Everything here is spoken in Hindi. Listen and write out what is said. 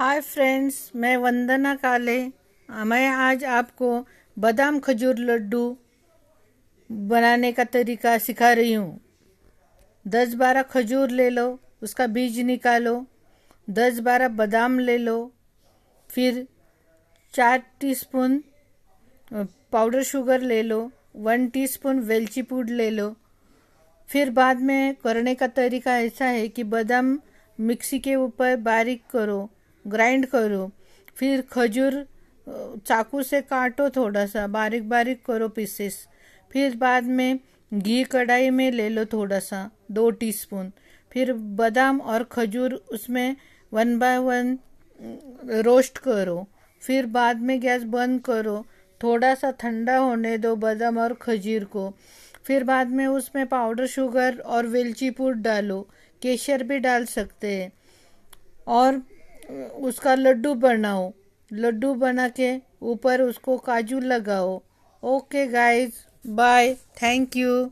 हाय फ्रेंड्स, मैं वंदना काले। मैं आज आपको बादाम खजूर लड्डू बनाने का तरीका सिखा रही हूँ। दस बारह खजूर ले लो, उसका बीज निकालो। दस बारह बादाम ले लो, फिर चार टीस्पून पाउडर शुगर ले लो, वन टीस्पून वेलची पुड ले लो। फिर बाद में करने का तरीका ऐसा है कि बादाम मिक्सी के ऊपर बारीक करो। ग्राइंड करो। फिर खजूर चाकू से काटो थोड़ा सा बारीक बारीक करो पीसेस फिर बाद में घी कढ़ाई में ले लो थोड़ा सा दो टीस्पून फिर बादाम और खजूर उसमें वन बाय वन रोस्ट करो। फिर बाद में गैस बंद करो। थोड़ा सा ठंडा होने दो बादाम और खजूर को। फिर बाद में उसमें पाउडर शुगर और वेलची पुड डालो। केसर भी डाल सकते हैं। और उसका लड्डू बनाओ। लड्डू बना के ऊपर उसको काजू लगाओ। Okay guys bye thank you